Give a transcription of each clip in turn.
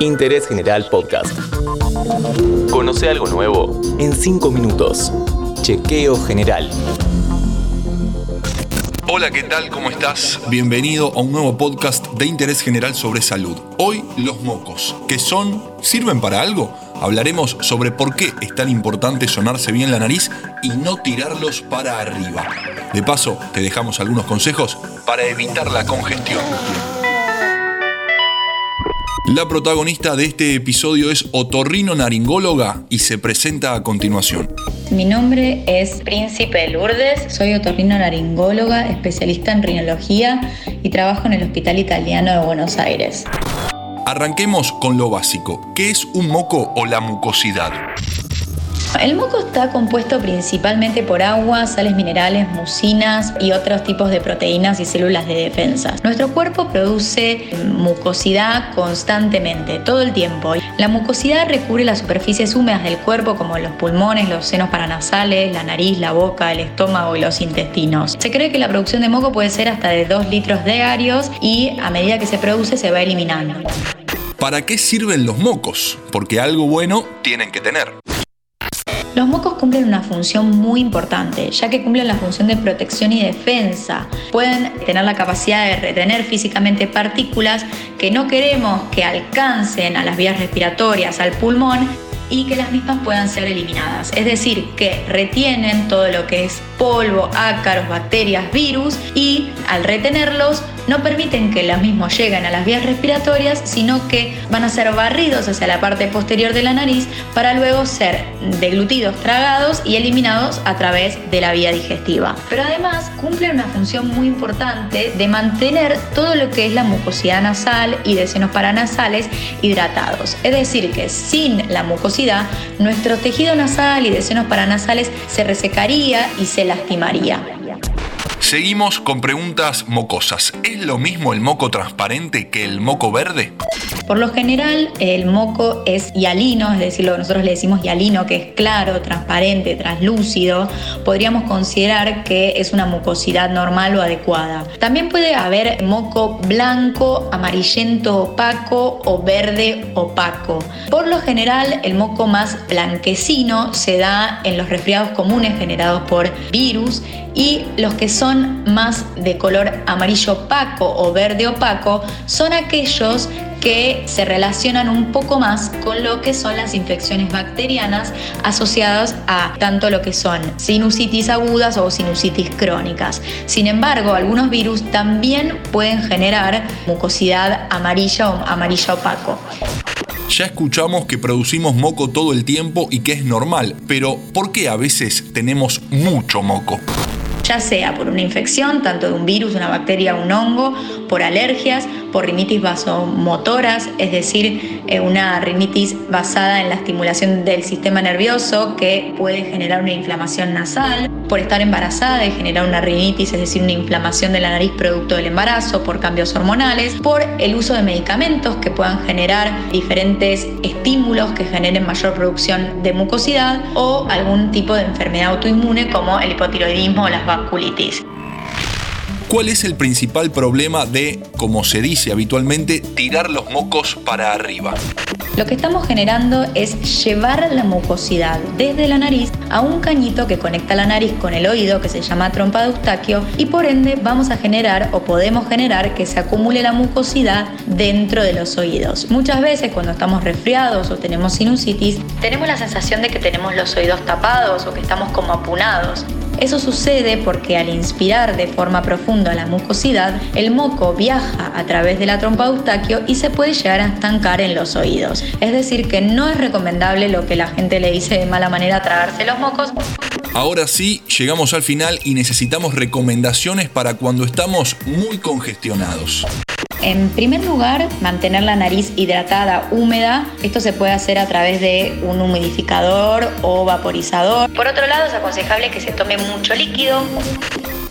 Interés General Podcast. Conoce algo nuevo en 5 minutos. Chequeo General. Hola, ¿qué tal? ¿Cómo estás? Bienvenido a un nuevo podcast de interés general sobre salud. Hoy los mocos. ¿Qué son? ¿Sirven para algo? Hablaremos sobre por qué es tan importante sonarse bien la nariz y no tirarlos para arriba. De paso, te dejamos algunos consejos para evitar la congestión. La protagonista de este episodio es otorrino naringóloga y se presenta a continuación. Mi nombre es Príncipe Lourdes, soy otorrinolaringóloga, especialista en rinología y trabajo en el Hospital Italiano de Buenos Aires. Arranquemos con lo básico. ¿Qué es un moco o la mucosidad? El moco está compuesto principalmente por agua, sales minerales, mucinas y otros tipos de proteínas y células de defensa. Nuestro cuerpo produce mucosidad constantemente, todo el tiempo. La mucosidad recubre las superficies húmedas del cuerpo como los pulmones, los senos paranasales, la nariz, la boca, el estómago y los intestinos. Se cree que la producción de moco puede ser hasta de 2 litros diarios y a medida que se produce se va eliminando. ¿Para qué sirven los mocos? Porque algo bueno tienen que tener. Los mocos cumplen una función muy importante, ya que cumplen la función de protección y defensa. Pueden tener la capacidad de retener físicamente partículas que no queremos que alcancen a las vías respiratorias, al pulmón, y que las mismas puedan ser eliminadas. Es decir, que retienen todo lo que es polvo, ácaros, bacterias, virus y al retenerlos no permiten que los mismos lleguen a las vías respiratorias, sino que van a ser barridos hacia la parte posterior de la nariz para luego ser deglutidos, tragados y eliminados a través de la vía digestiva. Pero además cumplen una función muy importante de mantener todo lo que es la mucosidad nasal y de senos paranasales hidratados. Es decir, que sin la mucosidad, nuestro tejido nasal y de senos paranasales se resecaría y se lastimaría. Seguimos con preguntas mocosas. ¿Es lo mismo el moco transparente que el moco verde? Por lo general, el moco es hialino, es decir, nosotros le decimos hialino, que es claro, transparente, translúcido. Podríamos considerar que es una mucosidad normal o adecuada. También puede haber moco blanco, amarillento opaco o verde opaco. Por lo general, el moco más blanquecino se da en los resfriados comunes generados por virus y los que son más de color amarillo opaco o verde opaco son aquellos que se relacionan un poco más con lo que son las infecciones bacterianas asociadas a tanto lo que son sinusitis agudas o sinusitis crónicas. Sin embargo, algunos virus también pueden generar mucosidad amarilla o amarillo opaco. Ya escuchamos que producimos moco todo el tiempo y que es normal, pero ¿por qué a veces tenemos mucho moco? Ya sea por una infección, tanto de un virus, una bacteria, un hongo, por alergias, por rinitis vasomotoras, es decir, eh, una rinitis basada en la estimulación del sistema nervioso que puede generar una inflamación nasal, por estar embarazada y generar una rinitis, es decir, una inflamación de la nariz producto del embarazo, por cambios hormonales, por el uso de medicamentos que puedan generar diferentes estímulos que generen mayor producción de mucosidad o algún tipo de enfermedad autoinmune como el hipotiroidismo o las vasculitis. ¿Cuál es el principal problema de, como se dice habitualmente, tirar los mocos para arriba? Lo que estamos generando es llevar la mucosidad desde la nariz a un cañito que conecta la nariz con el oído que se llama trompa de Eustaquio y por ende vamos a generar o podemos generar que se acumule la mucosidad dentro de los oídos. Muchas veces cuando estamos resfriados o tenemos sinusitis tenemos la sensación de que tenemos los oídos tapados o que estamos como apunados. Eso sucede porque al inspirar de forma profunda la mucosidad, el moco viaja a través de la trompa de Eustaquio y se puede llegar a estancar en los oídos. Es decir, que no es recomendable lo que la gente le dice de mala manera tragarse los mocos. Ahora sí, llegamos al final y necesitamos recomendaciones para cuando estamos muy congestionados. En primer lugar, mantener la nariz hidratada, húmeda. Esto se puede hacer a través de un humidificador o vaporizador. Por otro lado, es aconsejable que se tome mucho líquido.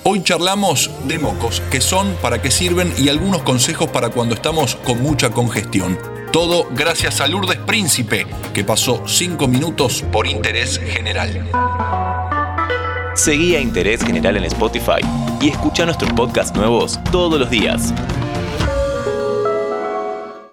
Hoy charlamos de mocos, qué son, para qué sirven y algunos consejos para cuando estamos con mucha congestión. Todo gracias a Lourdes Príncipe, que pasó 5 minutos por interés general. Seguí a Interés General en Spotify y escucha nuestros podcasts nuevos todos los días.